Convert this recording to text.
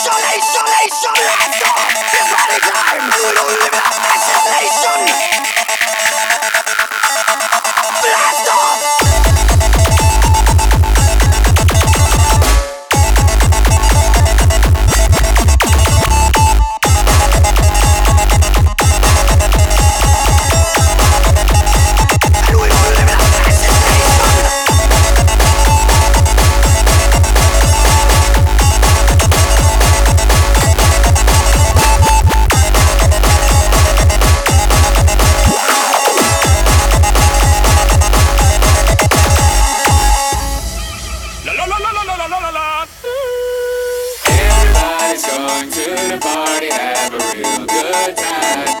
Isolation, isolation, let's go! It's party time! la la la la la. Everybody's going to the party, have a real good time.